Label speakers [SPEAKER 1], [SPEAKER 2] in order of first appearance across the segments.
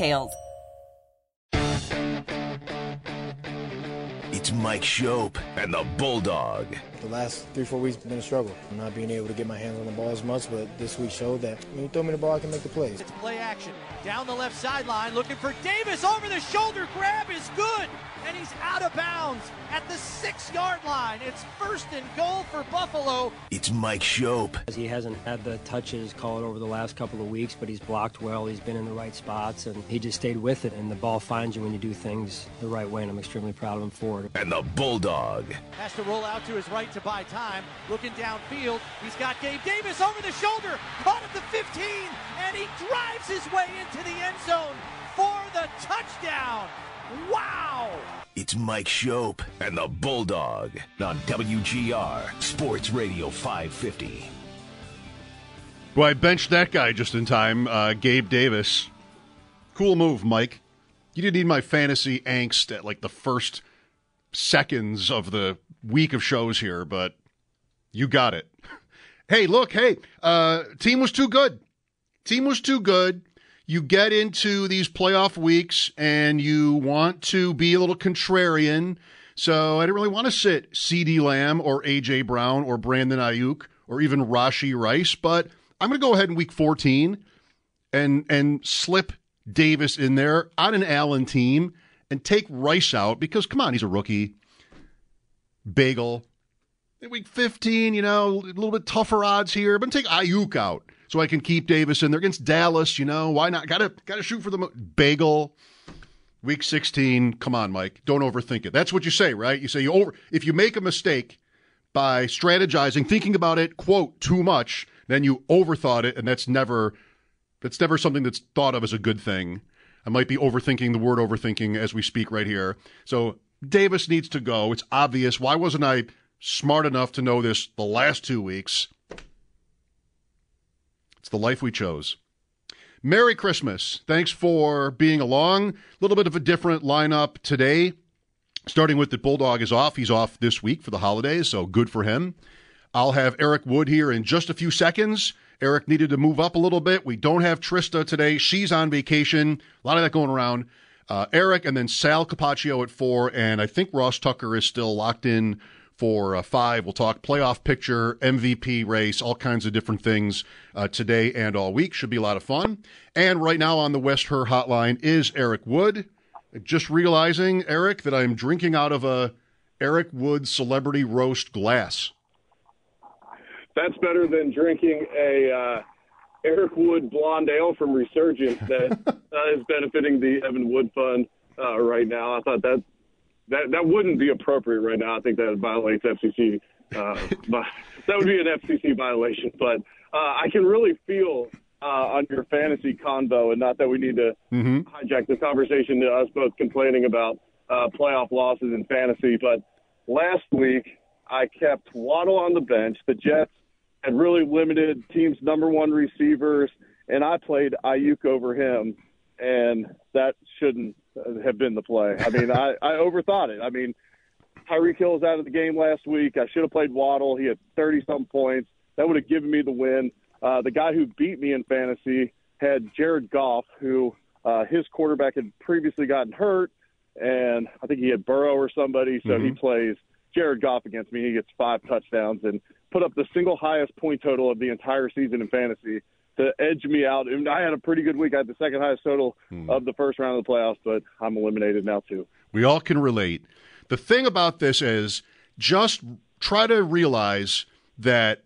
[SPEAKER 1] details.
[SPEAKER 2] It's Mike Schopp and the Bulldog.
[SPEAKER 3] The last three, four weeks have been a struggle. I'm not being able to get my hands on the ball as much, but this week showed that when you throw me the ball, I can make the plays.
[SPEAKER 4] It's play action. Down the left sideline, looking for Davis over the shoulder. Grab is good and he's out of bounds at the six yard line. It's first and goal for Buffalo.
[SPEAKER 2] It's Mike Schopp.
[SPEAKER 5] He hasn't had the touches called over the last couple of weeks, but he's blocked well. He's been in the right spots, and he just stayed with it. And the ball finds you when you do things the right way, and I'm extremely proud of him for it.
[SPEAKER 2] And the Bulldog.
[SPEAKER 4] Has to roll out to his right to buy time. Looking downfield, he's got Gabe Davis over the shoulder, caught at the 15, and he drives his way into the end zone for the touchdown. Wow!
[SPEAKER 2] It's Mike Schopp and the Bulldog on WGR Sports Radio 550.
[SPEAKER 6] Well, I benched that guy just in time, uh, Gabe Davis. Cool move, Mike. You didn't need my fantasy angst at like the first seconds of the week of shows here, but you got it. Hey, look, hey, uh, team was too good. Team was too good you get into these playoff weeks and you want to be a little contrarian. So I didn't really want to sit CeeDee Lamb or AJ Brown or Brandon Aiyuk or even Rashee Rice, but I'm going to go ahead in week 14 and and slip Davis in there on an Allen team and take Rice out because come on, he's a rookie. Bagel. In week 15, you know, a little bit tougher odds here, but take Aiyuk out so I can keep Davis in there against Dallas. You know, why not? Got to got to shoot for the mo- bagel. Week 16. Come on, Mike. Don't overthink it. That's what you say, right? You say you over if you make a mistake by strategizing, thinking about it, quote, too much, then you overthought it, and that's never that's never something that's thought of as a good thing. I might be overthinking the word overthinking as we speak right here. So Davis needs to go. It's obvious. Why wasn't I smart enough to know this the last two weeks? It's the life we chose. Merry Christmas. Thanks for being along. A little bit of a different lineup today. Starting with the Bulldog is off. He's off this week for the holidays, so good for him. I'll have Eric Wood here in just a few seconds. Eric needed to move up a little bit. We don't have Trista today. She's on vacation. A lot of that going around. Uh, Eric and then Sal Capaccio at four, and I think Ross Tucker is still locked in for uh, five. We'll talk playoff picture, MVP race, all kinds of different things uh, today and all week. Should be a lot of fun. And right now on the West Her hotline is Eric Wood. Just realizing, Eric, that I'm drinking out of a Eric Wood celebrity roast glass.
[SPEAKER 7] That's better than drinking a uh, Eric Wood blonde ale from Resurgence that uh, is benefiting the Evan Wood Fund uh, right now. I thought that that that wouldn't be appropriate right now. I think that violates FCC. Uh, but that would be an FCC violation. But uh, I can really feel uh, on your fantasy convo, and not that we need to mm-hmm. hijack the conversation to us both complaining about uh, playoff losses in fantasy. But last week I kept Waddle on the bench. The Jets had really limited team's number one receivers, and I played Aiyuk over him, and that shouldn't have been the play. I mean, I, I overthought it. I mean, Tyreek Hill was out of the game last week. I should have played Waddle. He had 30 some points. That would have given me the win. Uh, the guy who beat me in fantasy had Jared Goff, who uh, his quarterback had previously gotten hurt, and I think he had Burrow or somebody. So mm-hmm. he plays Jared Goff against me. He gets five touchdowns and put up the single highest point total of the entire season in fantasy to edge me out. And I had a pretty good week. I had the second highest total
[SPEAKER 6] Hmm.
[SPEAKER 7] of the first round of the playoffs, but I'm eliminated now too.
[SPEAKER 6] We all can relate. The thing about this is just try to realize that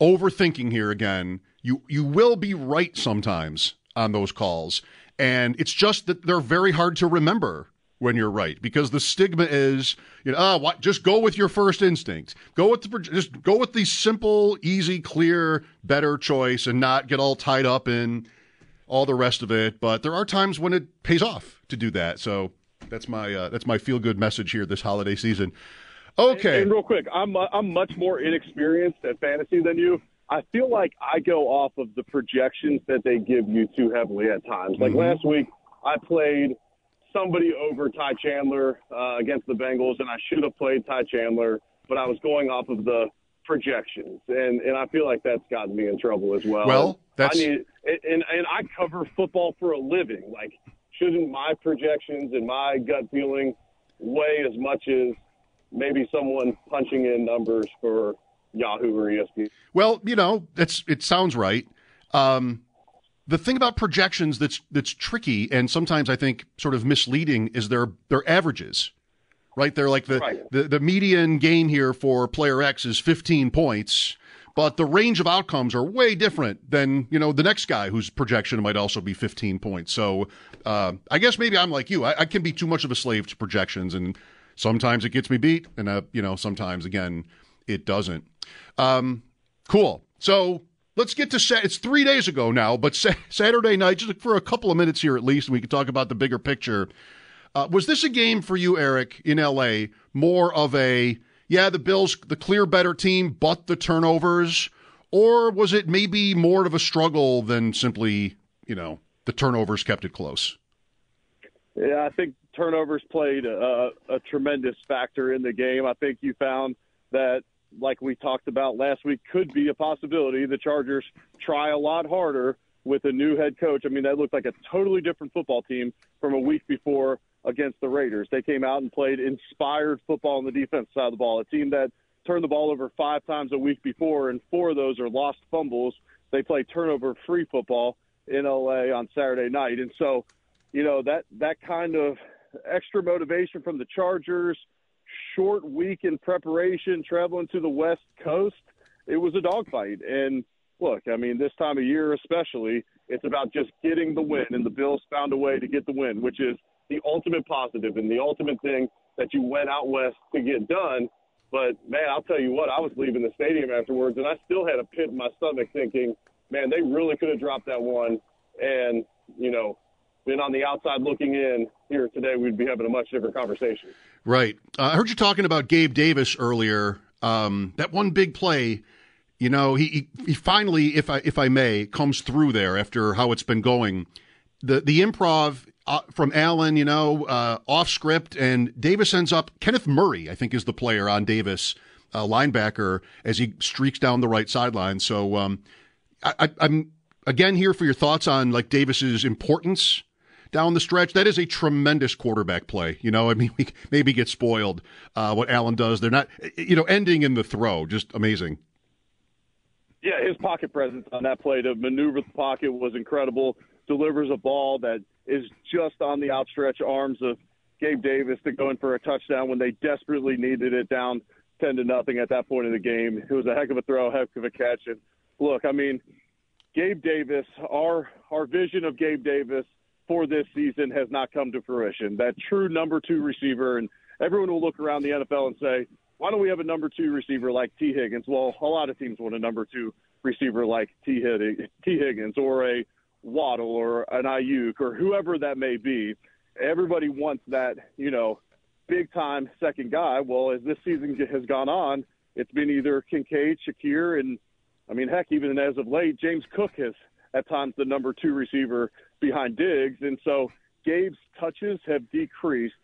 [SPEAKER 6] overthinking here again, you you will be right sometimes on those calls. And it's just that they're very hard to remember when you're right because the stigma is, you know, ah, what, just go with your first instinct. Go with the just go with the simple, easy, clear, better choice and not get all tied up in all the rest of it. But there are times when it pays off to do that. So that's my uh, that's my feel good message here this holiday season. Okay.
[SPEAKER 7] And, and real quick, I'm uh, I'm much more inexperienced at fantasy than you. I feel like I go off of the projections that they give you too heavily at times. Like
[SPEAKER 6] Mhm.
[SPEAKER 7] last week, I played somebody over Ty Chandler uh, against the Bengals, and I should have played Ty Chandler, but I was going off of the projections, and and I feel like that's gotten me in trouble as well.
[SPEAKER 6] Well, that's-
[SPEAKER 7] I need, and and I cover football for a living. Like, shouldn't my projections and my gut feeling weigh as much as maybe someone punching in numbers for Yahoo or ESPN?
[SPEAKER 6] Well, you know, that's it sounds right. Um, the thing about projections that's that's tricky and sometimes I think sort of misleading is their their averages. Right? They're like the,
[SPEAKER 7] Right.
[SPEAKER 6] the the median gain here for player X is 15 points, but the range of outcomes are way different than, you know, the next guy whose projection might also be 15 points. So, uh, I guess maybe I'm like you. I, I can be too much of a slave to projections and sometimes it gets me beat and uh, you know, sometimes again it doesn't. Um, cool. So let's get to Sa- it's three days ago now, but sa- Saturday night, just for a couple of minutes here at least, and we can talk about the bigger picture. Uh, was this a game for you, Eric, in LA? More of a yeah, the Bills, the clear better team, but the turnovers, or was it maybe more of a struggle than simply you know the turnovers kept it close?
[SPEAKER 7] Yeah, I think turnovers played a, a tremendous factor in the game. I think you found that, like we talked about last week, could be a possibility. The Chargers try a lot harder with a new head coach. I mean, that looked like a totally different football team from a week before against the Raiders. They came out and played inspired football on the defense side of the ball. A team that turned the ball over five times a week before, and four of those are lost fumbles. They play turnover free football in LA on Saturday night. And so, you know, that, that kind of extra motivation from the Chargers, short week in preparation, traveling to the West Coast, it was a dogfight. And look, I mean, this time of year especially, it's about just getting the win. And the Bills found a way to get the win, which is the ultimate positive and the ultimate thing that you went out west to get done. But man, I'll tell you what, I was leaving the stadium afterwards, and I still had a pit in my stomach, thinking, man, they really could have dropped that one, and you know, been on the outside looking in here today, we'd be having a much different conversation.
[SPEAKER 6] Right. Uh, I heard you talking about Gabe Davis earlier. Um, that one big play, you know, he, he finally, if I if I may, comes through there after how it's been going. The the improv uh, from Allen, you know, uh, off script, and Davis ends up. Kenneth Murray, I think, is the player on Davis, uh, linebacker, as he streaks down the right sideline. So um, I, I'm again here for your thoughts on like Davis's importance down the stretch. That is a tremendous quarterback play. You know, I mean, we maybe get spoiled uh, what Allen does. They're not, you know, ending in the throw, just amazing.
[SPEAKER 7] Yeah, his pocket presence on that play to maneuver the pocket was incredible. Delivers a ball that is just on the outstretched arms of Gabe Davis to go in for a touchdown when they desperately needed it down ten to nothing at that point in the game. It was a heck of a throw, heck of a catch. And look, I mean, Gabe Davis, our our vision of Gabe Davis for this season has not come to fruition. That true number two receiver, and everyone will look around the NFL and say, why don't we have a number two receiver like Tee Higgins? Well, a lot of teams want a number two receiver like Tee Higgins or a Waddle or an Aiyuk or whoever that may be. Everybody wants that, you know, big time second guy. Well, as this season has gone on, it's been either Kincaid, Shakir, and I mean, heck, even as of late, James Cook has at times the number two receiver behind Diggs. And so Gabe's touches have decreased,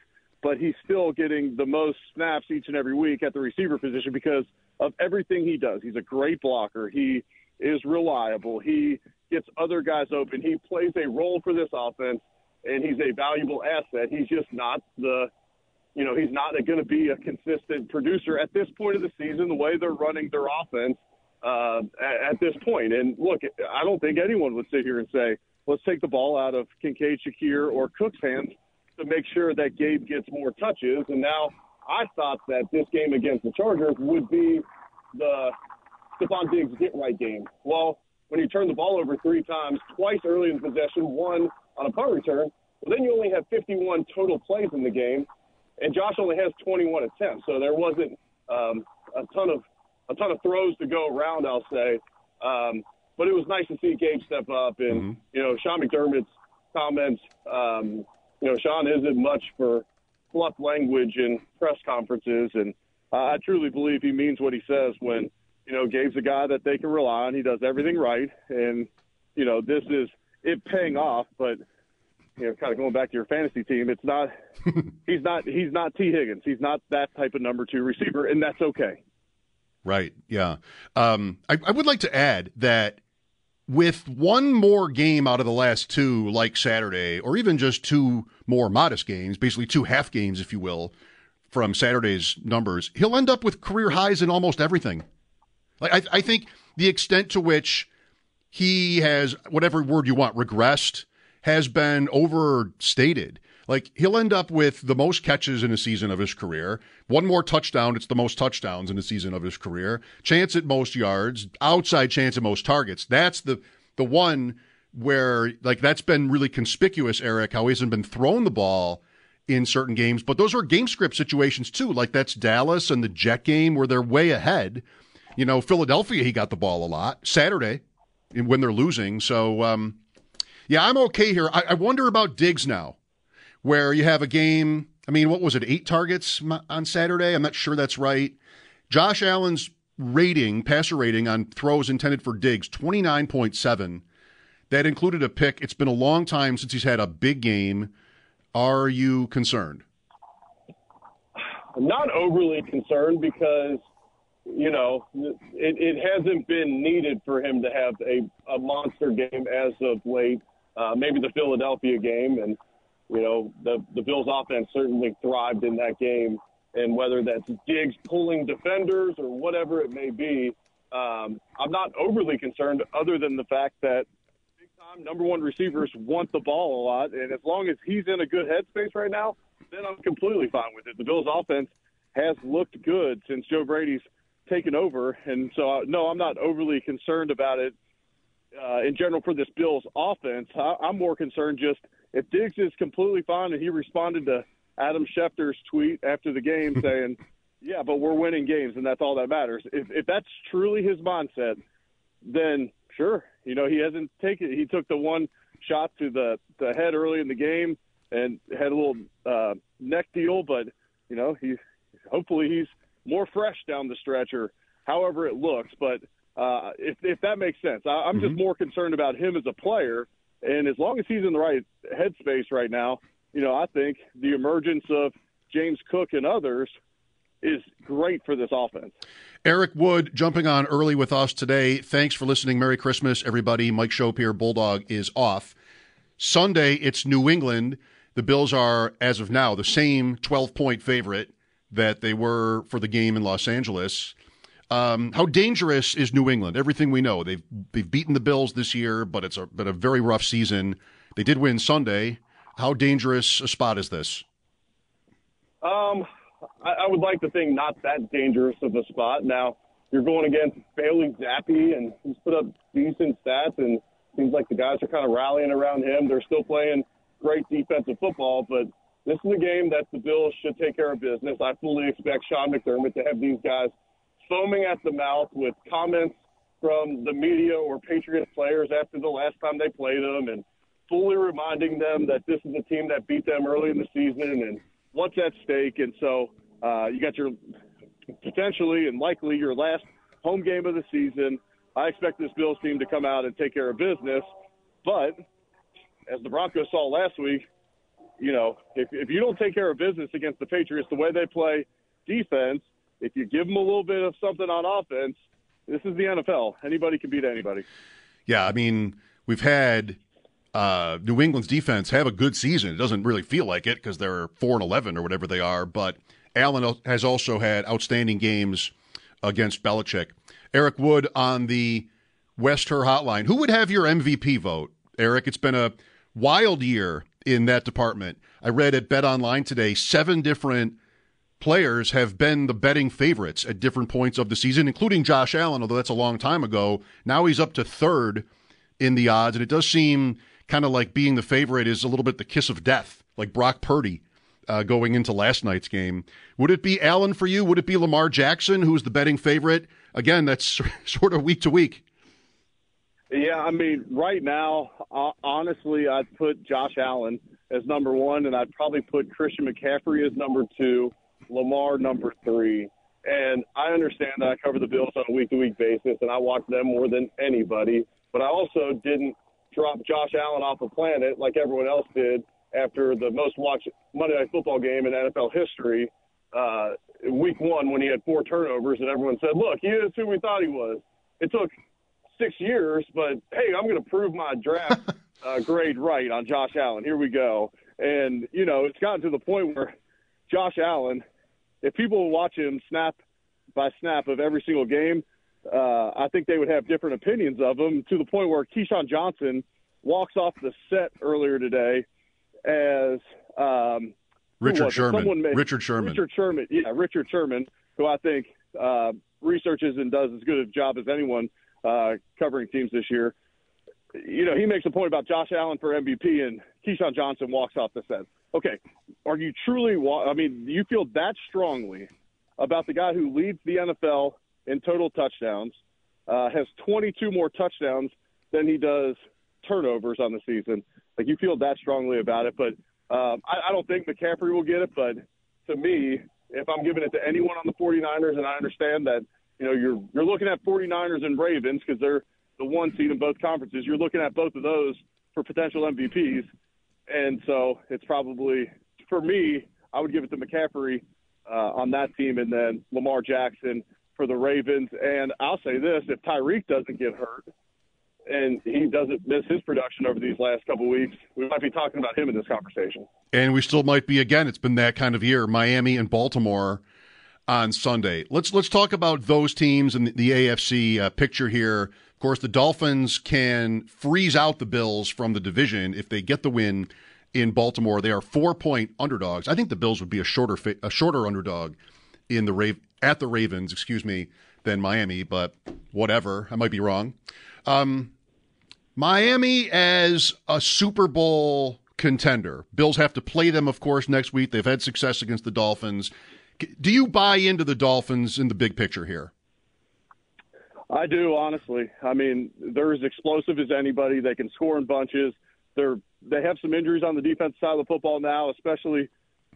[SPEAKER 7] but he's still getting the most snaps each and every week at the receiver position because of everything he does. He's a great blocker. He is reliable. He gets other guys open. He plays a role for this offense, and he's a valuable asset. He's just not the you know, he's not going to be a consistent producer at this point of the season, the way they're running their offense. uh, at, at this point. And look, I don't think anyone would sit here and say, let's take the ball out of Kincaid, Shakir, or Cook's hands to make sure that Gabe gets more touches. And now I thought that this game against the Chargers would be the Stefon Diggs get right game. Well, when you turn the ball over three times, twice early in possession, one on a punt return, well, then you only have 51 total plays in the game, and Josh only has 21 attempts. So there wasn't um, a ton of a ton of throws to go around, I'll say. Um, but it was nice to see Gabe step up, and mm-hmm. you know Sean McDermott's comments. Um, you know, Sean isn't much for fluff language in press conferences, and uh, I truly believe he means what he says when you know Gabe's a guy that they can rely on. He does everything right, and you know this is it paying off. But you know, kind of going back to your fantasy team, it's not. he's not. He's not Tee Higgins. He's not that type of number two receiver, and that's okay.
[SPEAKER 6] Right. Yeah. Um, I, I would like to add that with one more game out of the last two, like Saturday, or even just two more modest games, basically two half games, if you will, from Saturday's numbers, he'll end up with career highs in almost everything. Like I, I think the extent to which he has whatever word you want regressed has been overstated. Like he'll end up with the most catches in a season of his career. One more touchdown, it's the most touchdowns in a season of his career. Chance at most yards, outside chance at most targets. That's the the one where like that's been really conspicuous, Eric, how he hasn't been thrown the ball in certain games. But those are game script situations too. Like that's Dallas and the Jet game where they're way ahead. You know, Philadelphia, he got the ball a lot. Saturday, when they're losing. So, um, yeah, I'm okay here. I, I wonder about Diggs now where you have a game. I mean, what was it? Eight targets on Saturday. I'm not sure that's right. Josh Allen's rating, passer rating on throws intended for Diggs, 29.7. That included a pick. It's been a long time since he's had a big game. Are you concerned?
[SPEAKER 7] I'm not overly concerned because, you know, it, it hasn't been needed for him to have a, a monster game as of late. Uh, maybe the Philadelphia game, and you know, the, the Bills offense certainly thrived in that game. And whether that's Diggs pulling defenders or whatever it may be, um, I'm not overly concerned other than the fact that big time number one receivers want the ball a lot. And as long as he's in a good headspace right now, then I'm completely fine with it. The Bills offense has looked good since Joe Brady's taken over. And so, uh, no, I'm not overly concerned about it uh, in general for this Bills offense. I, I'm more concerned just – if Diggs is completely fine and he responded to Adam Schefter's tweet after the game saying, "Yeah, but we're winning games and that's all that matters." If if that's truly his mindset, then sure, you know he hasn't taken. He took the one shot to the the head early in the game and had a little uh, neck deal, but you know he's hopefully he's more fresh down the stretch or however it looks. But uh, if if that makes sense, I, I'm mm-hmm. just more concerned about him as a player and as long as he's in the right headspace right now, you know, I think the emergence of James Cook and others is great for this offense.
[SPEAKER 6] Eric Wood jumping on early with us today. Thanks for listening. Merry Christmas, everybody. Mike Schopp here. Bulldog is off. Sunday, it's New England. The Bills are, as of now, the same 12 point favorite that they were for the game in Los Angeles. Um, how dangerous is New England? Everything we know, they've they've beaten the Bills this year, but it's a, been a very rough season. They did win Sunday. How dangerous a spot is this?
[SPEAKER 7] Um, I, I would like to think not that dangerous of a spot. Now you're going against Bailey Zappe, and he's put up decent stats, and seems like the guys are kind of rallying around him. They're still playing great defensive football, but this is a game that the Bills should take care of business. I fully expect Sean McDermott to have these guys foaming at the mouth with comments from the media or Patriots players after the last time they played them and fully reminding them that this is a team that beat them early in the season and what's at stake. And so uh, you got your potentially and likely your last home game of the season. I expect this Bills team to come out and take care of business. But as the Broncos saw last week, you know, if, if you don't take care of business against the Patriots the way they play defense – give them a little bit of something on offense, this is the NFL. Anybody can beat anybody.
[SPEAKER 6] Yeah, I mean, we've had uh, New England's defense have a good season. It doesn't really feel like it because they're four and eleven or whatever they are. But Allen has also had outstanding games against Belichick. Eric Wood on the West Her Hotline. Who would have your MVP vote, Eric? It's been a wild year in that department. I read at Bet Online today seven different players have been the betting favorites at different points of the season, including Josh Allen, although that's a long time ago. Now he's up to third in the odds, and it does seem kind of like being the favorite is a little bit the kiss of death, like Brock Purdy uh, going into last night's game. Would it be Allen for you? Would it be Lamar Jackson, who's the betting favorite? Again, that's sort of week to week.
[SPEAKER 7] Yeah, I mean, right now, uh, honestly, I'd put Josh Allen as number one, and I'd probably put Christian McCaffrey as number two, Lamar number three. And I understand that I cover the Bills on a week to week basis, and I watch them more than anybody. But I also didn't drop Josh Allen off the planet like everyone else did after the most watched Monday Night Football game in NFL history, uh, week one when he had four turnovers, and everyone said, "Look, he is who we thought he was." It took six years, but hey, I'm going to prove my draft uh, grade right on Josh Allen. Here we go. And, you know, it's gotten to the point where Josh Allen, if people watch him snap by snap of every single game, uh, I think they would have different opinions of him to the point where Keyshawn Johnson walks off the set earlier today as um,
[SPEAKER 6] Richard Sherman. Made, Richard Sherman.
[SPEAKER 7] Richard Sherman. Yeah, Richard Sherman, who I think uh, researches and does as good a job as anyone uh, covering teams this year. You know, he makes a point about Josh Allen for MVP, and Keyshawn Johnson walks off the set. Okay, are you truly? I mean, do you feel that strongly about the guy who leads the NFL in total touchdowns, uh, has 22 more touchdowns than he does turnovers on the season? Like you feel that strongly about it, but um, I, I don't think McCaffrey will get it. But to me, if I'm giving it to anyone on the 49ers, and I understand that you know, you're you're looking at 49ers and Ravens because they're the one seed in both conferences. You're looking at both of those for potential MVPs, and so it's probably for me. I would give it to McCaffrey uh, on that team, and then Lamar Jackson for the Ravens. And I'll say this: if Tyreek doesn't get hurt and he doesn't miss his production over these last couple weeks, we might be talking about him in this conversation.
[SPEAKER 6] And we still might be again. It's been that kind of year. Miami and Baltimore on Sunday. Let's let's talk about those teams and the, AFC uh, picture here. Of course, the Dolphins can freeze out the Bills from the division if they get the win in Baltimore. They are four point underdogs. I think the Bills would be a shorter a shorter underdog in the Ra- at the Ravens, excuse me, than Miami. But whatever, I might be wrong. Um, Miami as a Super Bowl contender. Bills have to play them, of course, next week. They've had success against the Dolphins. Do you buy into the Dolphins in the big picture here?
[SPEAKER 7] I do, honestly. I mean, they're as explosive as anybody. They can score in bunches. They're they have some injuries on the defense side of the football now, especially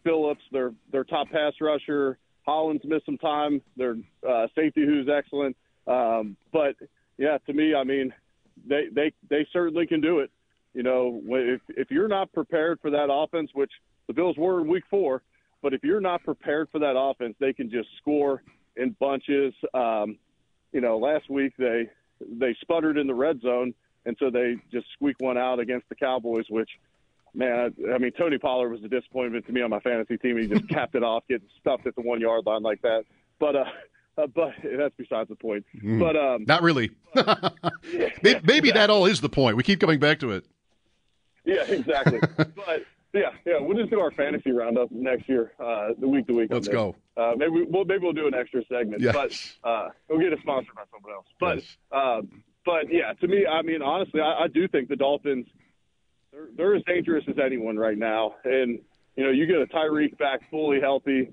[SPEAKER 7] Phillips, their their top pass rusher. Hollins missed some time. Their uh, safety, who's excellent. Um, but yeah, to me, I mean, they they they certainly can do it. You know, if if you're not prepared for that offense, which the Bills were in Week Four, but if you're not prepared for that offense, they can just score in bunches. Um, you know, last week they they sputtered in the red zone, and so they just squeaked one out against the Cowboys. Which, man, I, I mean, Tony Pollard was a disappointment to me on my fantasy team. He just capped it off, getting stuffed at the one yard line like that. But uh, uh, but that's besides the point. Mm, but um,
[SPEAKER 6] not really. yeah, maybe, maybe that all is the point. We keep coming back to it.
[SPEAKER 7] Yeah, exactly. but yeah, yeah. We'll just do our fantasy roundup next year, uh, the week to week.
[SPEAKER 6] Let's go.
[SPEAKER 7] Uh, maybe we'll maybe we'll do an extra segment,
[SPEAKER 6] yes.
[SPEAKER 7] but uh, we'll get a sponsor by someone else. But
[SPEAKER 6] yes.
[SPEAKER 7] uh, but yeah, to me, I mean, honestly, I, I do think the Dolphins they're, they're as dangerous as anyone right now, and you know, you get a Tyreek back fully healthy,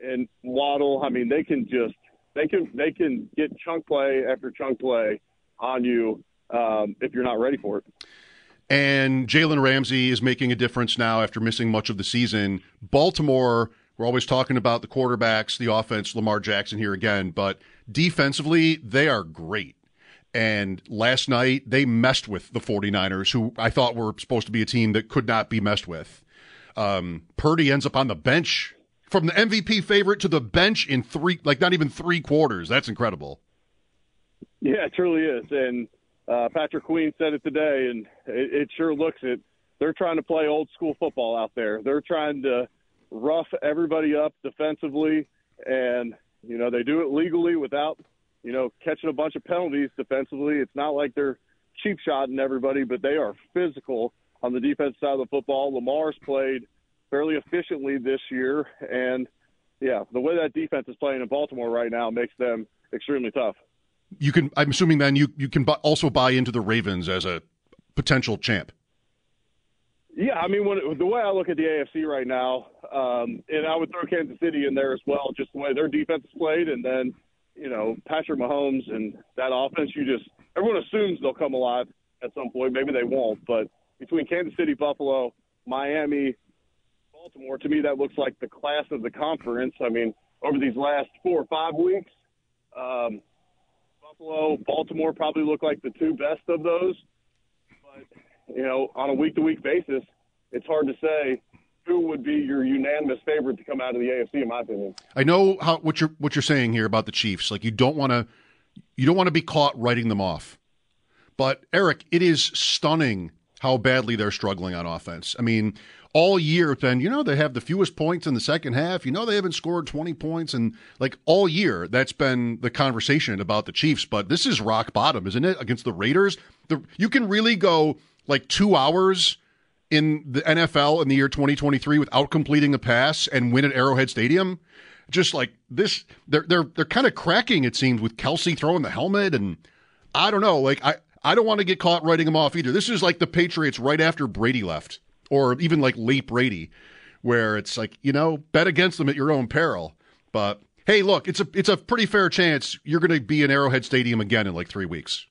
[SPEAKER 7] and Waddle. I mean, they can just they can they can get chunk play after chunk play on you um, if you're not ready for it.
[SPEAKER 6] And Jalen Ramsey is making a difference now after missing much of the season. Baltimore, we're always talking about the quarterbacks, the offense, Lamar Jackson here again, but defensively, they are great. And last night, they messed with the 49ers, who I thought were supposed to be a team that could not be messed with. Um, Purdy ends up on the bench from the MVP favorite to the bench in three, like not even three quarters. That's incredible.
[SPEAKER 7] Yeah, it truly is. And uh, Patrick Queen said it today, and it, it sure looks it. They're trying to play old school football out there. They're trying to rough everybody up defensively, and you know they do it legally without you know, catching a bunch of penalties defensively. It's not like they're cheap shotting everybody, but they are physical on the defense side of the football. Lamar's played fairly efficiently this year, and yeah, the way that defense is playing in Baltimore right now makes them extremely tough.
[SPEAKER 6] You can. I'm assuming then you you can also buy into the Ravens as a potential champ.
[SPEAKER 7] Yeah, I mean, when, the way I look at the AFC right now, um, and I would throw Kansas City in there as well, just the way their defense is played, and then you know Patrick Mahomes and that offense. You just everyone assumes they'll come alive at some point. Maybe they won't, but between Kansas City, Buffalo, Miami, Baltimore, to me that looks like the class of the conference. I mean, over these last four or five weeks, um, Buffalo, Baltimore probably look like the two best of those. But you know, on a week-to-week basis, it's hard to say who would be your unanimous favorite to come out of the AFC, in my opinion.
[SPEAKER 6] I know how what you're what you're saying here about the Chiefs. Like you don't want to you don't want to be caught writing them off. But Eric, it is stunning how badly they're struggling on offense. I mean, all year then, you know, they have the fewest points in the second half. You know, they haven't scored 20 points and like all year that's been the conversation about the Chiefs, but this is rock bottom, isn't it? Against the Raiders. The you can really go like 2 hours in the NFL in the year 2023 without completing a pass and win at Arrowhead Stadium. Just like this, they're they're they're kind of cracking. It seems with Kelce throwing the helmet, and I don't know. Like I I don't want to get caught writing them off either. This is like the Patriots right after Brady left, or even like late Brady, where it's like you know bet against them at your own peril. But hey, look, it's a it's a pretty fair chance you're going to be in Arrowhead Stadium again in like three weeks.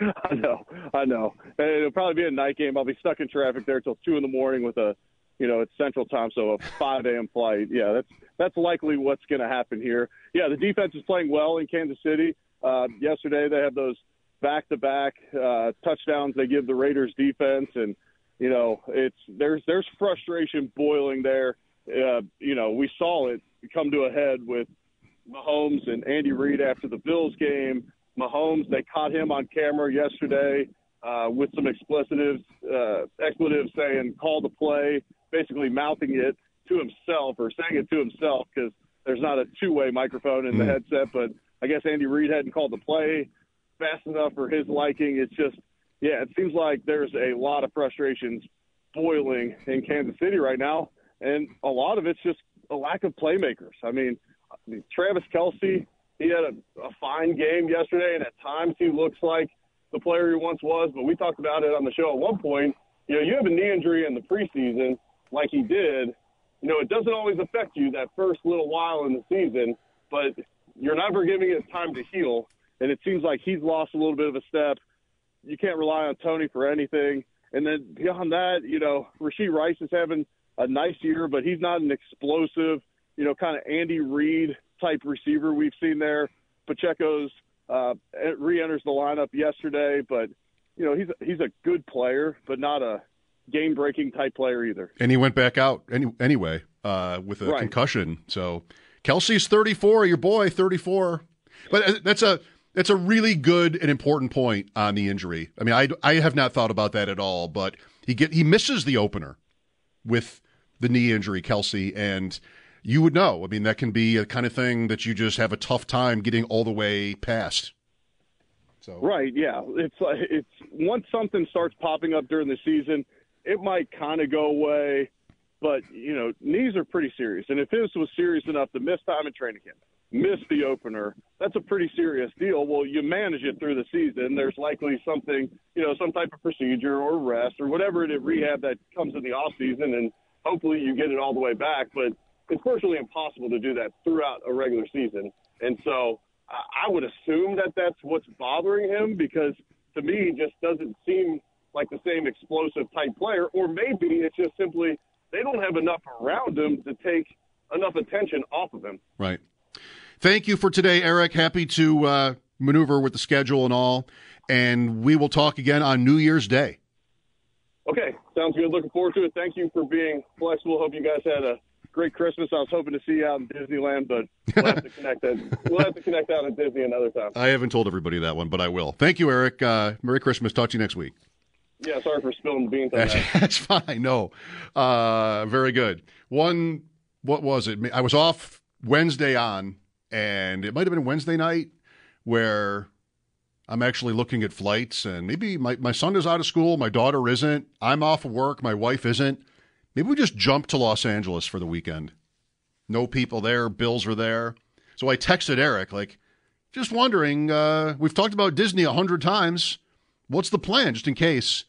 [SPEAKER 7] I know, I know. And it'll probably be a night game. I'll be stuck in traffic there till two in the morning with a, you know, it's Central Time, so a 5 a.m. flight. Yeah, that's that's likely what's going to happen here. Yeah, the defense is playing well in Kansas City. Uh, yesterday they had those back-to-back uh, touchdowns they give the Raiders defense, and you know, it's there's there's frustration boiling there. Uh, you know, we saw it come to a head with Mahomes and Andy Reid after the Bills game. Mahomes, they caught him on camera yesterday uh, with some expletives, uh, expletives saying "call the play," basically mouthing it to himself or saying it to himself because there's not a two-way microphone in the mm. headset. But I guess Andy Reid hadn't called the play fast enough for his liking. It's just, yeah, it seems like there's a lot of frustrations boiling in Kansas City right now, and a lot of it's just a lack of playmakers. I mean, Travis Kelce, he had a, a fine game yesterday, and at times he looks like the player he once was. But we talked about it on the show at one point. You know, you have a knee injury in the preseason, like he did. You know, it doesn't always affect you that first little while in the season, but you're never giving it time to heal. And it seems like he's lost a little bit of a step. You can't rely on Toney for anything. And then beyond that, you know, Rashee Rice is having a nice year, but he's not an explosive, you know, kind of Andy Reid type receiver we've seen there. Pacheco's uh, re-enters the lineup yesterday, but you know he's he's a good player, but not a game-breaking type player either.
[SPEAKER 6] And he went back out any, anyway uh, with a right. concussion. So Kelce's 34, your boy 34, but uh, that's a that's a really good and important point on the injury. I mean, I I have not thought about that at all, but he get he misses the opener with the knee injury, Kelce, and you would know. I mean, that can be a kind of thing that you just have a tough time getting all the way past.
[SPEAKER 7] So right, yeah, it's like it's once something starts popping up during the season, it might kind of go away, but you know, knees are pretty serious, and if this was serious enough to miss time in training camp, miss the opener, that's a pretty serious deal. Well, you manage it through the season. There's likely something, you know, some type of procedure or rest or whatever it is, rehab that comes in the off season, and hopefully you get it all the way back. But it's virtually impossible to do that throughout a regular season. And so I would assume that that's what's bothering him because to me, he just doesn't seem like the same explosive type player. Or maybe it's just simply they don't have enough around him to take enough attention off of him.
[SPEAKER 6] Right. Thank you for today, Eric. Happy to uh, maneuver with the schedule and all. And we will talk again on New Year's Day.
[SPEAKER 7] Okay, sounds good. Looking forward to it. Thank you for being flexible. Hope you guys had a great Christmas. I was hoping to see you out in Disneyland, but we'll have to connect that. We'll have to connect out at Disney another time.
[SPEAKER 6] I haven't told everybody that one, but I will. Thank you, Eric. Uh, Merry Christmas. Talk to you next week.
[SPEAKER 7] Yeah, sorry for spilling the beans
[SPEAKER 6] that's,
[SPEAKER 7] that.
[SPEAKER 6] That's fine. No, uh, very good. One, what was it? I was off Wednesday on, and it might have been Wednesday night where I'm actually looking at flights and maybe my, my son is out of school, my daughter isn't, I'm off of work, my wife isn't. Maybe we just jump to Los Angeles for the weekend. No people there, bills are there. So I texted Eric, like, just wondering, uh, we've talked about Disney a hundred times. What's the plan, just in case?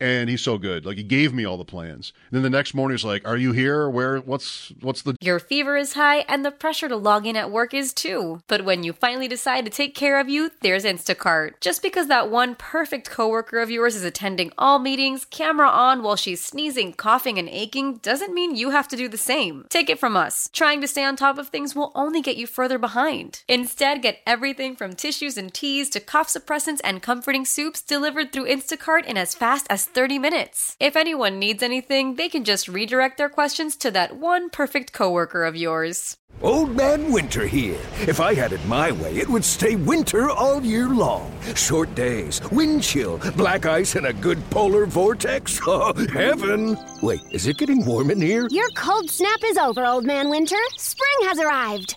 [SPEAKER 6] And he's so good. Like he gave me all the plans. And then the next morning he's like, "Are you here? Where? What's what's the?"
[SPEAKER 8] Your fever is high, and the pressure to log in at work is too. But when you finally decide to take care of you, there's Instacart. Just because that one perfect coworker of yours is attending all meetings, camera on while she's sneezing, coughing, and aching, doesn't mean you have to do the same. Take it from us. Trying to stay on top of things will only get you further behind. Instead, get everything from tissues and teas to cough suppressants and comforting soups delivered through Instacart in as fast as 30 minutes. If anyone needs anything, they can just redirect their questions to that one perfect coworker of yours.
[SPEAKER 9] Old Man Winter here. If I had it my way, it would stay winter all year long. Short days, wind chill, black ice, and a good polar vortex. Oh, heaven! Wait, is it getting warm in here?
[SPEAKER 10] Your cold snap is over, Old Man Winter. Spring has arrived.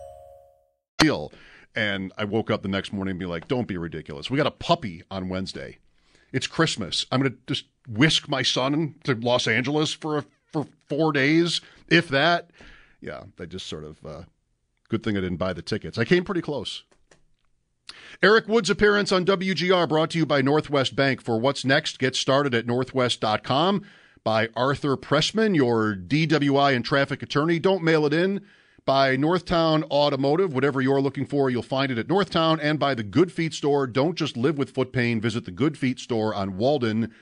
[SPEAKER 6] deal. And I woke up the next morning and be like, don't be ridiculous. We got a puppy on Wednesday. It's Christmas. I'm going to just whisk my son to Los Angeles for a, for four days, if that. Yeah, they just sort of, uh, good thing I didn't buy the tickets. I came pretty close. Eric Wood's appearance on WGR brought to you by Northwest Bank. For what's next, get started at northwest.com by Arthur Pressman, your DWI and traffic attorney. Don't mail it in by Northtown Automotive. Whatever you're looking for, you'll find it at Northtown and by the Good Feet store. Don't just live with foot pain. Visit the Good Feet store on Walden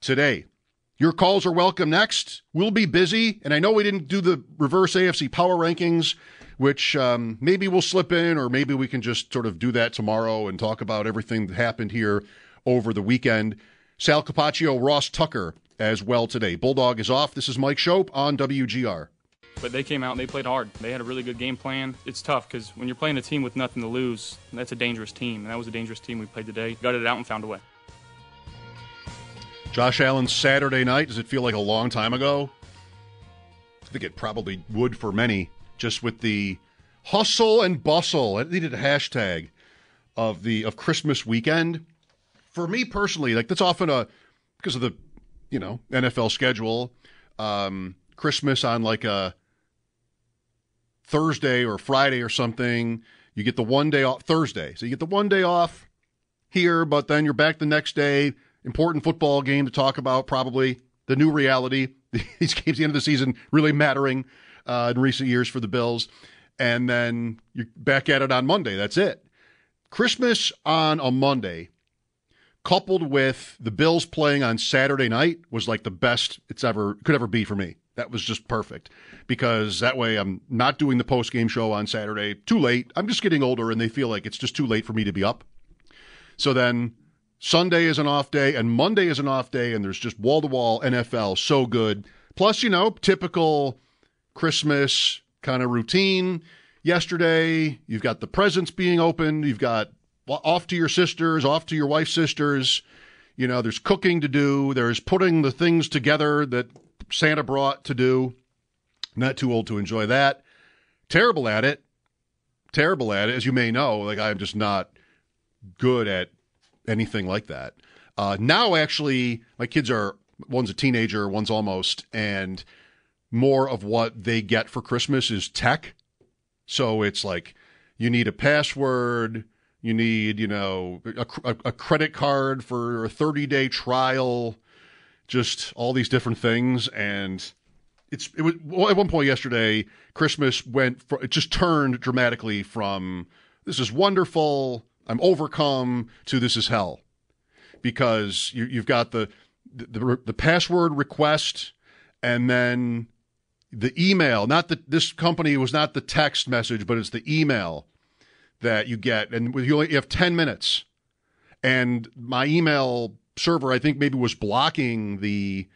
[SPEAKER 6] today. Your calls are welcome next. We'll be busy, and I know we didn't do the reverse AFC power rankings, which um, maybe we'll slip in, or maybe we can just sort of do that tomorrow and talk about everything that happened here over the weekend. Sal Capaccio, Ross Tucker as well today. Bulldog is off. This is Mike Schopp on WGR.
[SPEAKER 11] But they came out and they played hard. They had a really good game plan. It's tough because when you're playing a team with nothing to lose, that's a dangerous team. And that was a dangerous team we played today. Got it out and found a way.
[SPEAKER 6] Josh Allen Saturday night. Does it feel like a long time ago? I think it probably would for many, just with the hustle and bustle. I needed a hashtag of the of Christmas weekend. For me personally, like that's often a because of the you know NFL schedule. Um, Christmas on like a Thursday or Friday or something. You get the one day off Thursday. So you get the one day off here, but then you're back the next day. Important football game to talk about, probably the new reality. These games, the end of the season, really mattering uh, in recent years for the Bills. And then you're back at it on Monday. That's it. Christmas on a Monday, coupled with the Bills playing on Saturday night, was like the best it's ever could ever be for me. That was just perfect because that way I'm not doing the post game show on Saturday too late. I'm just getting older and they feel like it's just too late for me to be up. So then Sunday is an off day and Monday is an off day and there's just wall to wall NFL so good. Plus, you know, typical Christmas kind of routine. Yesterday, you've got the presents being opened, you've got off to your sisters, off to your wife's sisters. You know, there's cooking to do, there's putting the things together that Santa brought to do. Not too old to enjoy that. Terrible at it. Terrible at it, as you may know. Like I'm just not good at anything like that. Uh, now, actually, my kids are one's a teenager, one's almost, and more of what they get for Christmas is tech. So it's like you need a password, you need, you know, a, a, a credit card for a 30 day trial, just all these different things. And it's it was well, at one point yesterday, Christmas went for, it just turned dramatically from this is wonderful, I'm overcome to this is hell because you, you've got the, the the password request and then the email. Not that this company was not the text message, but it's the email that you get, and you only you have ten minutes. And my email server, I think, maybe was blocking the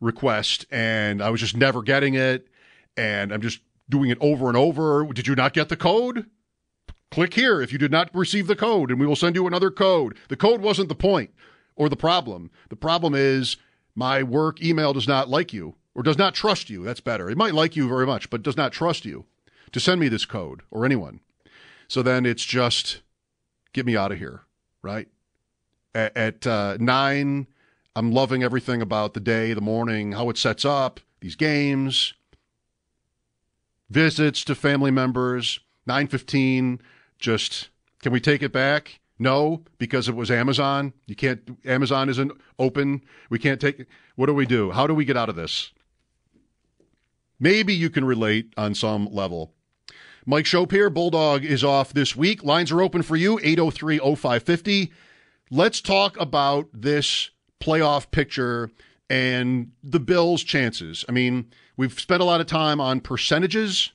[SPEAKER 6] request, and I was just never getting it, and I'm just doing it over and over. Did you not get the code? Click here if you did not receive the code, and we will send you another code. The code wasn't the point or the problem. The problem is my work email does not like you or does not trust you. That's better. It might like you very much, but does not trust you to send me this code or anyone. So then it's just get me out of here, right? At, at uh, nine, I'm loving everything about the day, the morning, how it sets up, these games, visits to family members. 9:15, just can we take it back? No, because it was Amazon. You can't. Amazon isn't open. We can't take. What do we do? How do we get out of this? Maybe you can relate on some level. Mike Schopp here. Bulldog is off this week. Lines are open for you, 803 0550. Let's talk about this playoff picture and the Bills' chances. I mean, we've spent a lot of time on percentages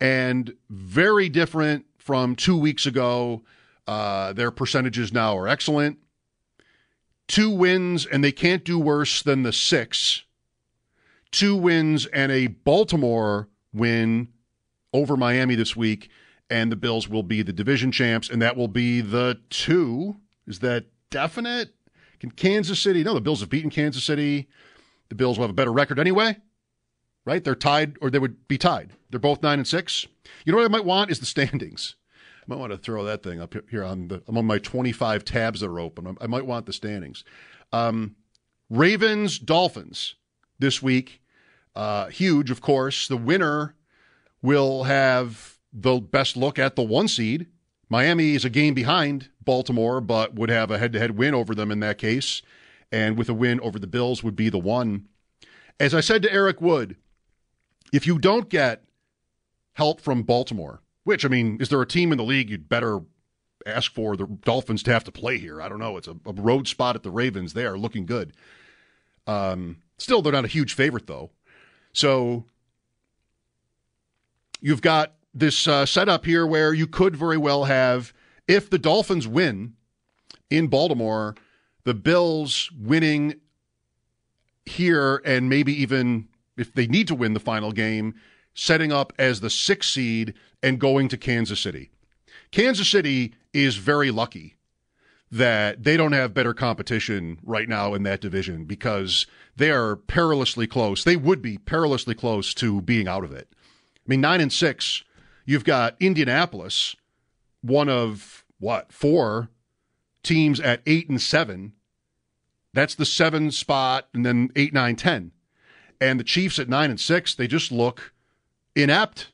[SPEAKER 6] and very different from two weeks ago. Uh, their percentages now are excellent. Two wins, and they can't do worse than the six. Two wins and a Baltimore win over Miami this week, and the Bills will be the division champs, and that will be the two. Is that definite? Can Kansas City? No, the Bills have beaten Kansas City. The Bills will have a better record anyway, right? They're tied, or they would be tied. They're both nine and six. You know what I might want is the standings. I might want to throw that thing up here on the among my 25 tabs that are open. I might want the standings. Um, Ravens, Dolphins this week. Uh, huge, of course. The winner will have the best look at the one seed. Miami is a game behind Baltimore, but would have a head to head win over them in that case. And with a win over the Bills, would be the one. As I said to Eric Wood, if you don't get help from Baltimore, which, I mean, is there a team in the league you'd better ask for the Dolphins to have to play here? I don't know. It's a, a road spot at the Ravens. They are looking good. Um, still, they're not a huge favorite, though. So you've got this uh, setup here where you could very well have, if the Dolphins win in Baltimore, the Bills winning here and maybe even if they need to win the final game, setting up as the sixth seed and going to Kansas City. Kansas City is very lucky that they don't have better competition right now in that division because they are perilously close. They would be perilously close to being out of it. I mean, nine and six, you've got Indianapolis, one of what, four teams at eight and seven. That's the seven spot, and then eight, nine, ten. And the Chiefs at nine and six, they just look inept.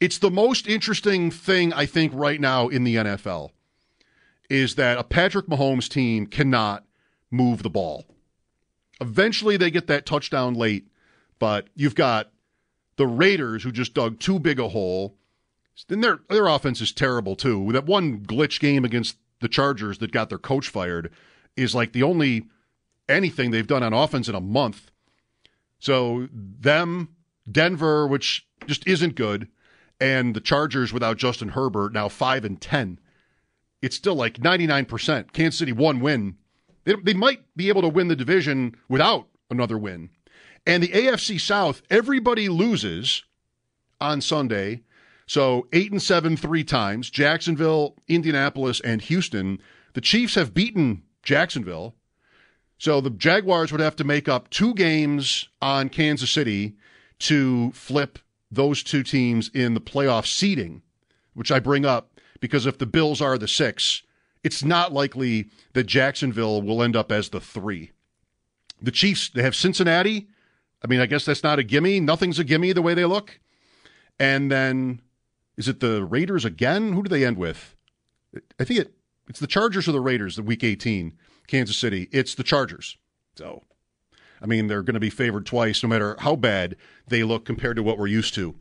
[SPEAKER 6] It's the most interesting thing, I think, right now in the NFL is that a Patrick Mahomes team cannot move the ball. Eventually, they get that touchdown late, but you've got the Raiders who just dug too big a hole. Then their their offense is terrible too. That one glitch game against the Chargers that got their coach fired is like the only anything they've done on offense in a month. So them, Denver, which just isn't good, and the Chargers without Justin Herbert now five and ten. It's still like ninety nine percent. Kansas City one win. They, they might be able to win the division without another win. And the AFC South, everybody loses on Sunday. So eight and seven three times. Jacksonville, Indianapolis, and Houston. The Chiefs have beaten Jacksonville. So the Jaguars would have to make up two games on Kansas City to flip those two teams in the playoff seeding, which I bring up because if the Bills are the six, it's not likely that Jacksonville will end up as the three. The Chiefs, they have Cincinnati. I mean, I guess that's not a gimme. Nothing's a gimme the way they look. And then is it the Raiders again? Who do they end with? I think it it's the Chargers or the Raiders, the week 18, Kansas City. It's the Chargers. So, I mean, they're going to be favored twice no matter how bad they look compared to what we're used to.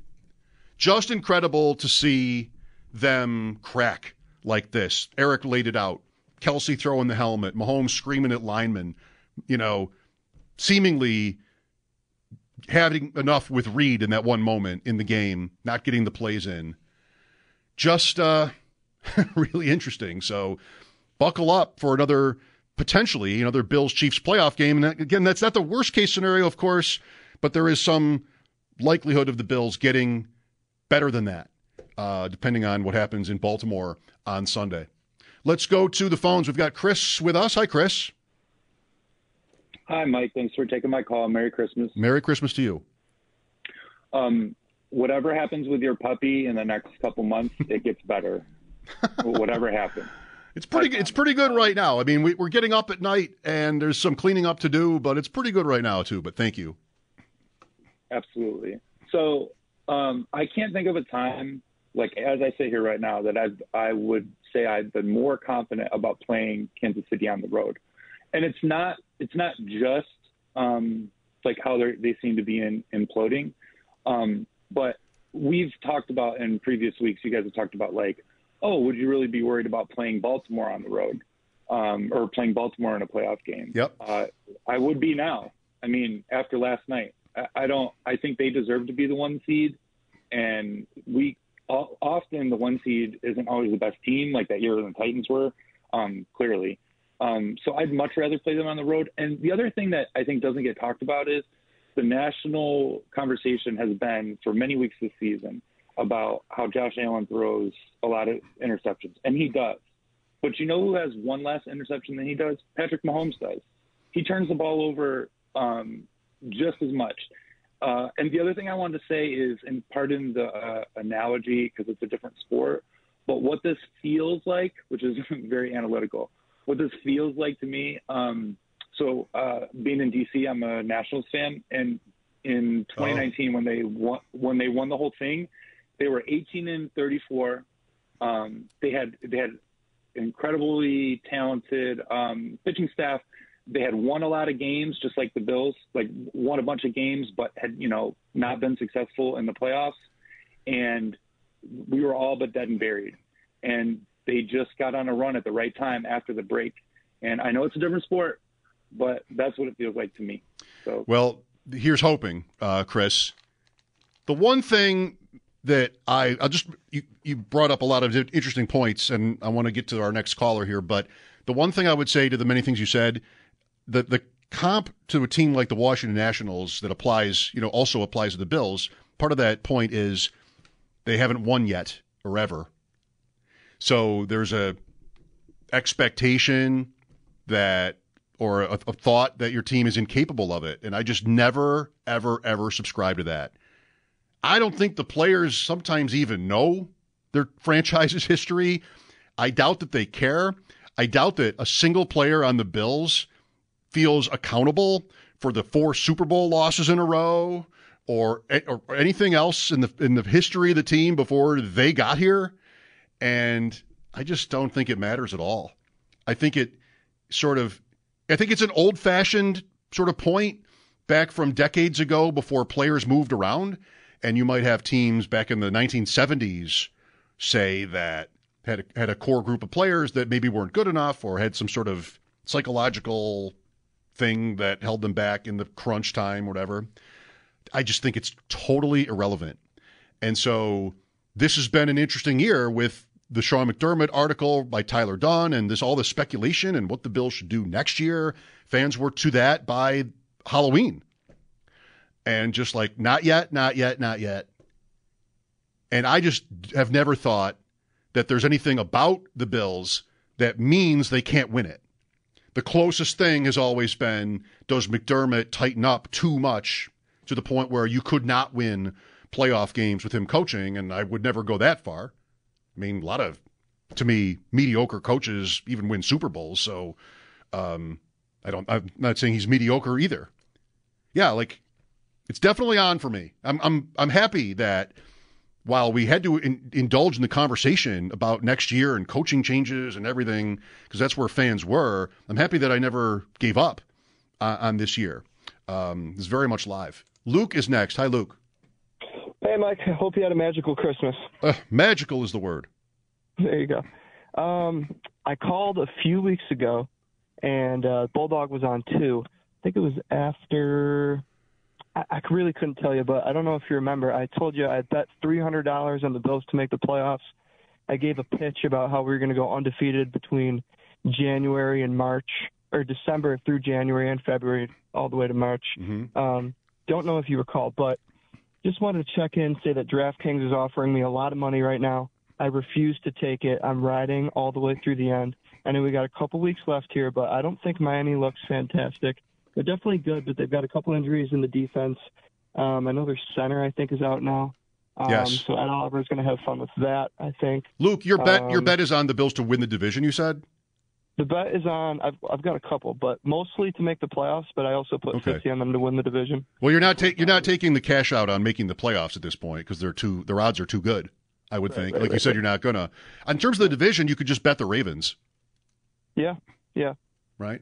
[SPEAKER 6] Just incredible to see them crack like this. Eric laid it out. Kelce throwing the helmet, Mahomes screaming at linemen, you know, seemingly having enough with Reid in that one moment in the game, not getting the plays in. Just uh, really interesting. So buckle up for another potentially another Bills Chiefs playoff game. And again, that's not the worst case scenario, of course, but there is some likelihood of the Bills getting better than that, uh, depending on what happens in Baltimore on Sunday. Let's go to the phones. We've got Chris with us. Hi, Chris.
[SPEAKER 12] Hi, Mike. Thanks for taking my call. Merry Christmas.
[SPEAKER 6] Merry Christmas to you.
[SPEAKER 12] Um, whatever happens with your puppy in the next couple months, it gets better. whatever happens.
[SPEAKER 6] It's pretty. It's pretty good right now. I mean, we, we're getting up at night, and there's some cleaning up to do, but it's pretty good right now too. But thank you.
[SPEAKER 12] Absolutely. So um, I can't think of a time, like as I sit here right now, that I I would say I've been more confident about playing Kansas City on the road, and it's not it's not just um, like how they they seem to be in, imploding, um, but we've talked about in previous weeks. You guys have talked about like oh, would you really be worried about playing Baltimore on the road um, or playing Baltimore in a playoff game?
[SPEAKER 6] Yep.
[SPEAKER 12] Uh, I would be now. I mean, after last night, I, I don't. I think they deserve to be the one seed, and we often the one seed isn't always the best team, like that year when the Titans were. Um, clearly. Um, so I'd much rather play them on the road. And the other thing that I think doesn't get talked about is the national conversation has been for many weeks this season about how Josh Allen throws a lot of interceptions, and he does. But you know who has one less interception than he does? Patrick Mahomes does. He turns the ball over um, just as much. Uh, and the other thing I wanted to say is, and pardon the uh, analogy because it's a different sport, but what this feels like, which is very analytical, what this feels like to me. Um, so uh, being in DC, I'm a Nationals fan, and in 2019 oh. when they won when they won the whole thing, they were 18 and 34. Um, they had they had incredibly talented um, pitching staff. They had won a lot of games, just like the Bills, like won a bunch of games, but had you know not been successful in the playoffs. And we were all but dead and buried. And they just got on a run at the right time after the break. And I know it's a different sport, but that's what it feels like to me. So
[SPEAKER 6] well, here's hoping, uh, Chris. The one thing that I I'll just you, you brought up a lot of interesting points, and I want to get to our next caller here. But the one thing I would say to the many things you said, the the comp to a team like the Washington Nationals that applies, you know, also applies to the Bills. Part of that point is they haven't won yet or ever. So there's a expectation that or a, a, thought that your team is incapable of it. And I just never, ever, ever subscribe to that. I don't think the players sometimes even know their franchise's history. I doubt that they care. I doubt that a single player on the Bills feels accountable for the four Super Bowl losses in a row or, or anything else in the in the history of the team before they got here. And I just don't think it matters at all. I think it sort of I think it's an old-fashioned sort of point back from decades ago before players moved around and you might have teams back in the 1970s say that had a, had a core group of players that maybe weren't good enough or had some sort of psychological thing that held them back in the crunch time, whatever. I just think it's totally irrelevant. And so this has been an interesting year with the Sean McDermott article by Tyler Dunne and this all the speculation and what the Bills should do next year. Fans were to that by Halloween and just like not yet, not yet, not yet. And I just have never thought that there's anything about the Bills that means they can't win it. The closest thing has always been does McDermott tighten up too much to the point where you could not win playoff games with him coaching, and I would never go that far. I mean, a lot of to me, mediocre coaches even win Super Bowls. So um, I don't. I'm not saying he's mediocre either. Yeah, like it's definitely on for me. I'm I'm I'm happy that while we had to in, indulge in the conversation about next year and coaching changes and everything, because that's where fans were, I'm happy that I never gave up uh, on this year. Um, it's very much live. Luke is next. Hi, Luke.
[SPEAKER 13] Hey, Mike. I hope you had a magical Christmas.
[SPEAKER 6] Uh, magical is the word.
[SPEAKER 13] There you go. Um, I called a few weeks ago, and uh, Bulldog was on too. I think it was after I, I really couldn't tell you, but I don't know if you remember. I told you I bet three hundred dollars on the Bills to make the playoffs. I gave a pitch about how we were going to go undefeated between January and March, or December through January and February, all the way to March.
[SPEAKER 6] Mm-hmm.
[SPEAKER 13] Um, don't know if you recall, but just wanted to check in, say that DraftKings is offering me a lot of money right now. I refuse to take it. I'm riding all the way through the end. I know we got a couple weeks left here, but I don't think Miami looks fantastic they're definitely good, but they've got a couple injuries in the defense. Um, I know their center, I think, is out now. Um,
[SPEAKER 6] yes.
[SPEAKER 13] So Ed Oliver is going to have fun with that, I think.
[SPEAKER 6] Luke, your bet your
[SPEAKER 13] Um,
[SPEAKER 6] bet is on the Bills to win the division. You said.
[SPEAKER 13] The bet is on. I've I've got a couple, but mostly to make the playoffs. But I also put
[SPEAKER 6] Okay.
[SPEAKER 13] fifty on them to win the division.
[SPEAKER 6] Well, you're not ta- you're not taking the cash out on making the playoffs at this point because they're too their odds are too good. I would think.
[SPEAKER 13] right,
[SPEAKER 6] like you
[SPEAKER 13] right,
[SPEAKER 6] said, you're not gonna. In terms of the division, you could just bet the Ravens,
[SPEAKER 13] Yeah, yeah,
[SPEAKER 6] right?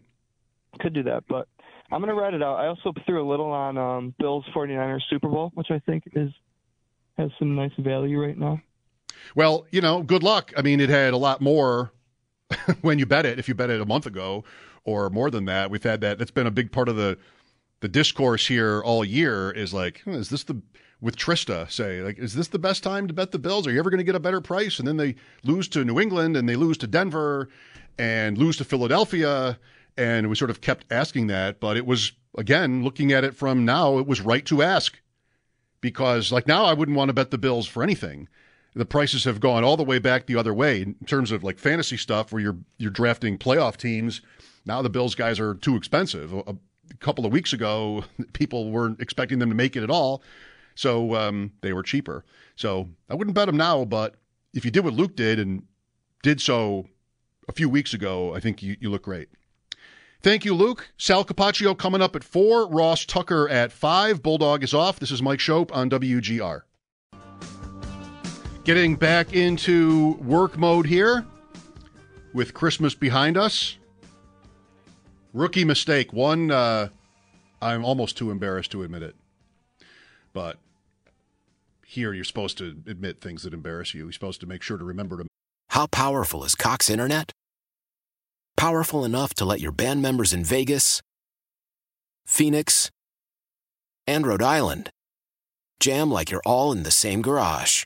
[SPEAKER 13] could do that, but I'm going to write it out. I also threw a little on um, Bills 49ers Super Bowl, which I think is has some nice value right now.
[SPEAKER 6] Well, you know, good luck. I mean, it had a lot more when you bet it. If you bet it a month ago or more than that, we've had that. That's been a big part of the the discourse here all year. Is like, hmm, is this the with Trista say like, is this the best time to bet the Bills? Are you ever going to get a better price? And then they lose to New England and they lose to Denver and lose to Philadelphia. And we sort of kept asking that, but it was again looking at it from now, it was right to ask because like now I wouldn't want to bet the Bills for anything. The prices have gone all the way back the other way in terms of like fantasy stuff where you're you're drafting playoff teams. Now the Bills guys are too expensive. A, couple of weeks ago, people weren't expecting them to make it at all, so um, they were cheaper. So I wouldn't bet them now, but if you did what Luke did and did so a few weeks ago, I think you, you look great. Thank you, Luke. Sal Capaccio coming up at four. Ross Tucker at five. Bulldog is off. This is Mike Schopp on WGR. Getting back into work mode here with Christmas behind us. Rookie mistake. One, uh, I'm almost too embarrassed to admit it. But here you're supposed to admit things that embarrass you. You're supposed to make sure to remember to
[SPEAKER 14] How powerful is Cox Internet? Powerful enough to let your band members in Vegas, Phoenix, and Rhode Island jam like you're all in the same garage.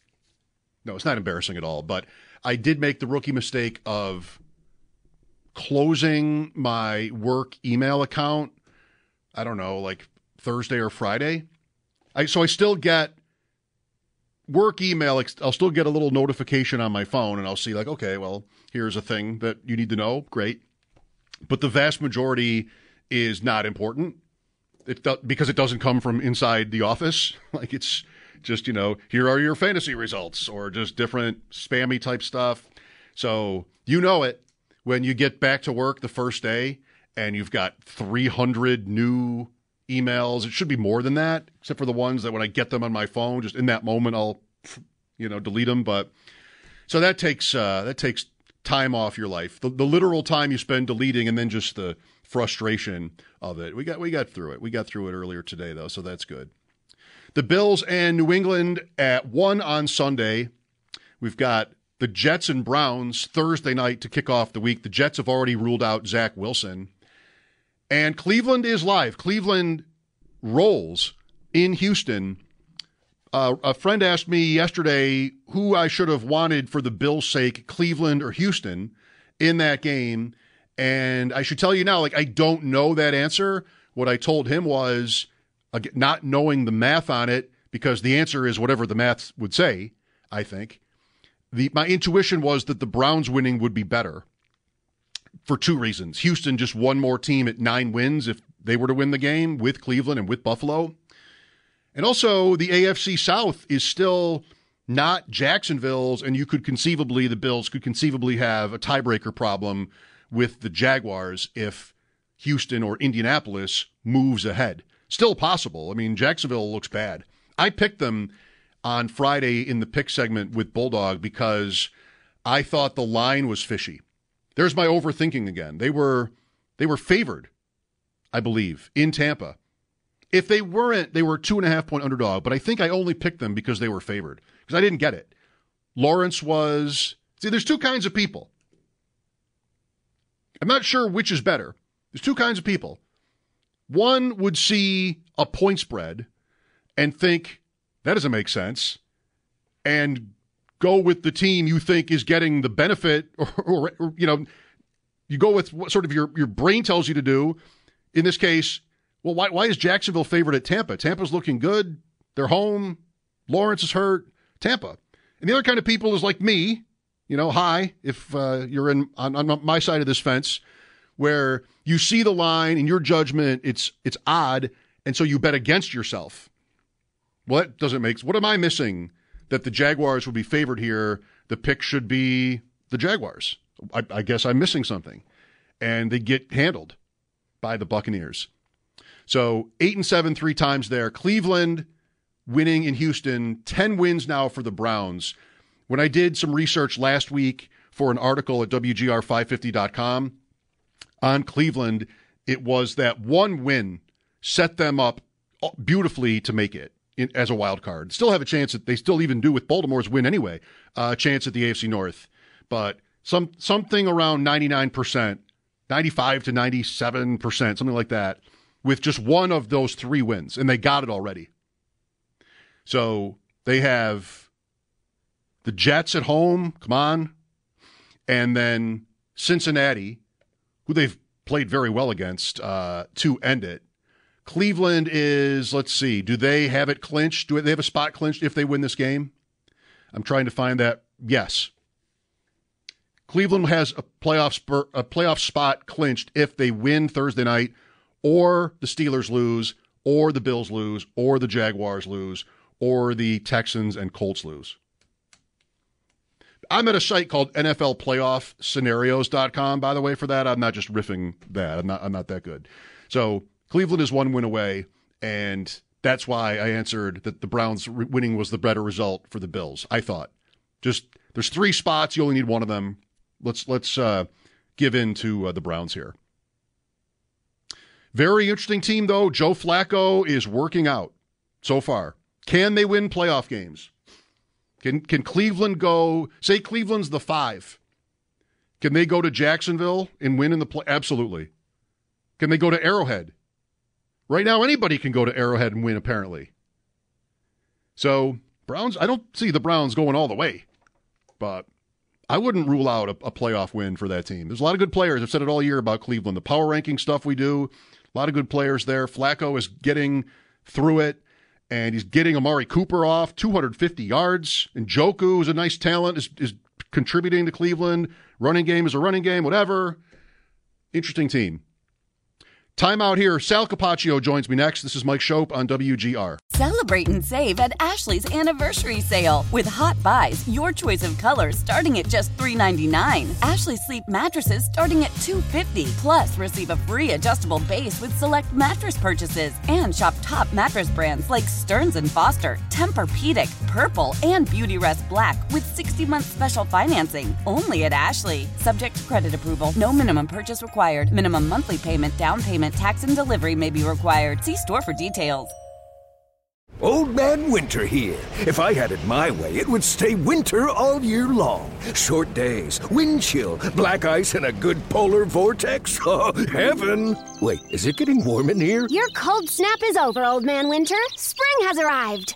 [SPEAKER 6] No, it's not embarrassing at all. But I did make the rookie mistake of closing my work email account. I don't know, like Thursday or Friday. I so I still get work email. I'll still get a little notification on my phone, and I'll see like, okay, well, here's a thing that you need to know. Great, but the vast majority is not important. It because it doesn't come from inside the office. Like it's just, you know, here are your fantasy results or just different spammy type stuff. So you know it when you get back to work the first day and you've got 300 new emails. It should be more than that, except for the ones that when I get them on my phone, just in that moment, I'll, you know, delete them. But so that takes uh, that takes time off your life. The, the literal time you spend deleting, and then just the frustration of it. We got we got through it. We got through it earlier today, though, so that's good. The Bills and New England at one on Sunday. We've got the Jets and Browns Thursday night to kick off the week. The Jets have already ruled out Zach Wilson. And Cleveland is live. Cleveland rolls in Houston. Uh, a friend asked me yesterday who I should have wanted for the Bills' sake, Cleveland or Houston, in that game. And I should tell you now, like, I don't know that answer. What I told him was not knowing the math on it, because the answer is whatever the math would say, I think. The, my intuition was that the Browns winning would be better for two reasons. Houston just one more team at nine wins if they were to win the game with Cleveland and with Buffalo. And also, the AFC South is still not Jacksonville's, and you could conceivably, the Bills could conceivably have a tiebreaker problem with the Jaguars if Houston or Indianapolis moves ahead. Still possible. I mean, Jacksonville looks bad. I picked them on Friday in the pick segment with Bulldog because I thought the line was fishy. There's my overthinking again. They were they were favored, I believe, in Tampa. If they weren't, they were two and a half point underdog, but I think I only picked them because they were favored. Because I didn't get it. Lawrence was see, there's two kinds of people. I'm not sure which is better. There's two kinds of people. One would see a point spread and think that doesn't make sense and go with the team you think is getting the benefit or, or, or you know you go with what sort of your, your brain tells you to do. In this case well why, why is jacksonville favored at tampa? Tampa's looking good. They're home. Lawrence is hurt. Tampa. And the other kind of people is like me you know hi if uh, you're in on, on my side of this fence where you see the line in your judgment it's it's odd and so you bet against yourself. What doesn't make what am i missing that the jaguars would be favored here? The pick should be the jaguars. I, I guess i'm missing something. And they get handled by the buccaneers. So 8 and 7 three times there. Cleveland winning in houston 10 wins now for the browns. When i did some research last week for an article at wgr550.com on Cleveland, it was that one win set them up beautifully to make it in, as a wild card. Still have a chance that they still even do with Baltimore's win anyway, a uh, chance at the AFC North. But some something around 99%, 95 to 97%, something like that, with just one of those three wins, and they got it already. So they have the Jets at home, come on, and then Cincinnati who they've played very well against uh, to end it. Cleveland is, let's see, do they have it clinched? Do they have a spot clinched if they win this game? I'm trying to find that. Yes. Cleveland has a playoff spur, a playoff spot clinched if they win Thursday night, or the Steelers lose, or the Bills lose, or the Jaguars lose, or the Texans and Colts lose. I'm at a site called NFLPlayoffScenarios.com, by the way, for that. I'm not just riffing that. I'm not, I'm not that good. So Cleveland is one win away, and that's why I answered that the Browns winning was the better result for the Bills. I thought. Just there's three spots, you only need one of them. Let's let's uh, give in to uh, the Browns here. Very interesting team though. Joe Flacco is working out so far. Can they win playoff games? Can can Cleveland go? Say Cleveland's the five. Can they go to Jacksonville and win in the play? Absolutely. Can they go to Arrowhead? Right now, anybody can go to Arrowhead and win. Apparently. So Browns. I don't see the Browns going all the way, but I wouldn't rule out a, a playoff win for that team. There's a lot of good players. I've said it all year about Cleveland. The power ranking stuff we do. A lot of good players there. Flacco is getting through it and he's getting Amari Cooper off 250 yards. And Njoku is a nice talent, is, is contributing to Cleveland. Running game is a running game, whatever. Interesting team. Time out here. Sal Capaccio joins me next. This is Mike Schopp on WGR.
[SPEAKER 1] Celebrate and save at Ashley's anniversary sale. With hot buys, your choice of colors starting at just $3.99. Ashley Sleep mattresses starting at $2.50. Plus, receive a free adjustable base with select mattress purchases. And shop top mattress brands like Stearns and Foster, Tempur-Pedic, Purple, and Beautyrest Black with 60-month special financing. Only at Ashley. Subject to credit approval. No minimum purchase required. Minimum monthly payment, down payment, tax, and delivery may be required. See store for details.
[SPEAKER 9] Old Man Winter here. If I had it my way, it would stay winter all year long. Short days, wind chill, black ice, and a good polar vortex. Oh, heaven! Wait, is it getting warm in here?
[SPEAKER 10] Your cold snap is over, Old Man Winter. Spring has arrived.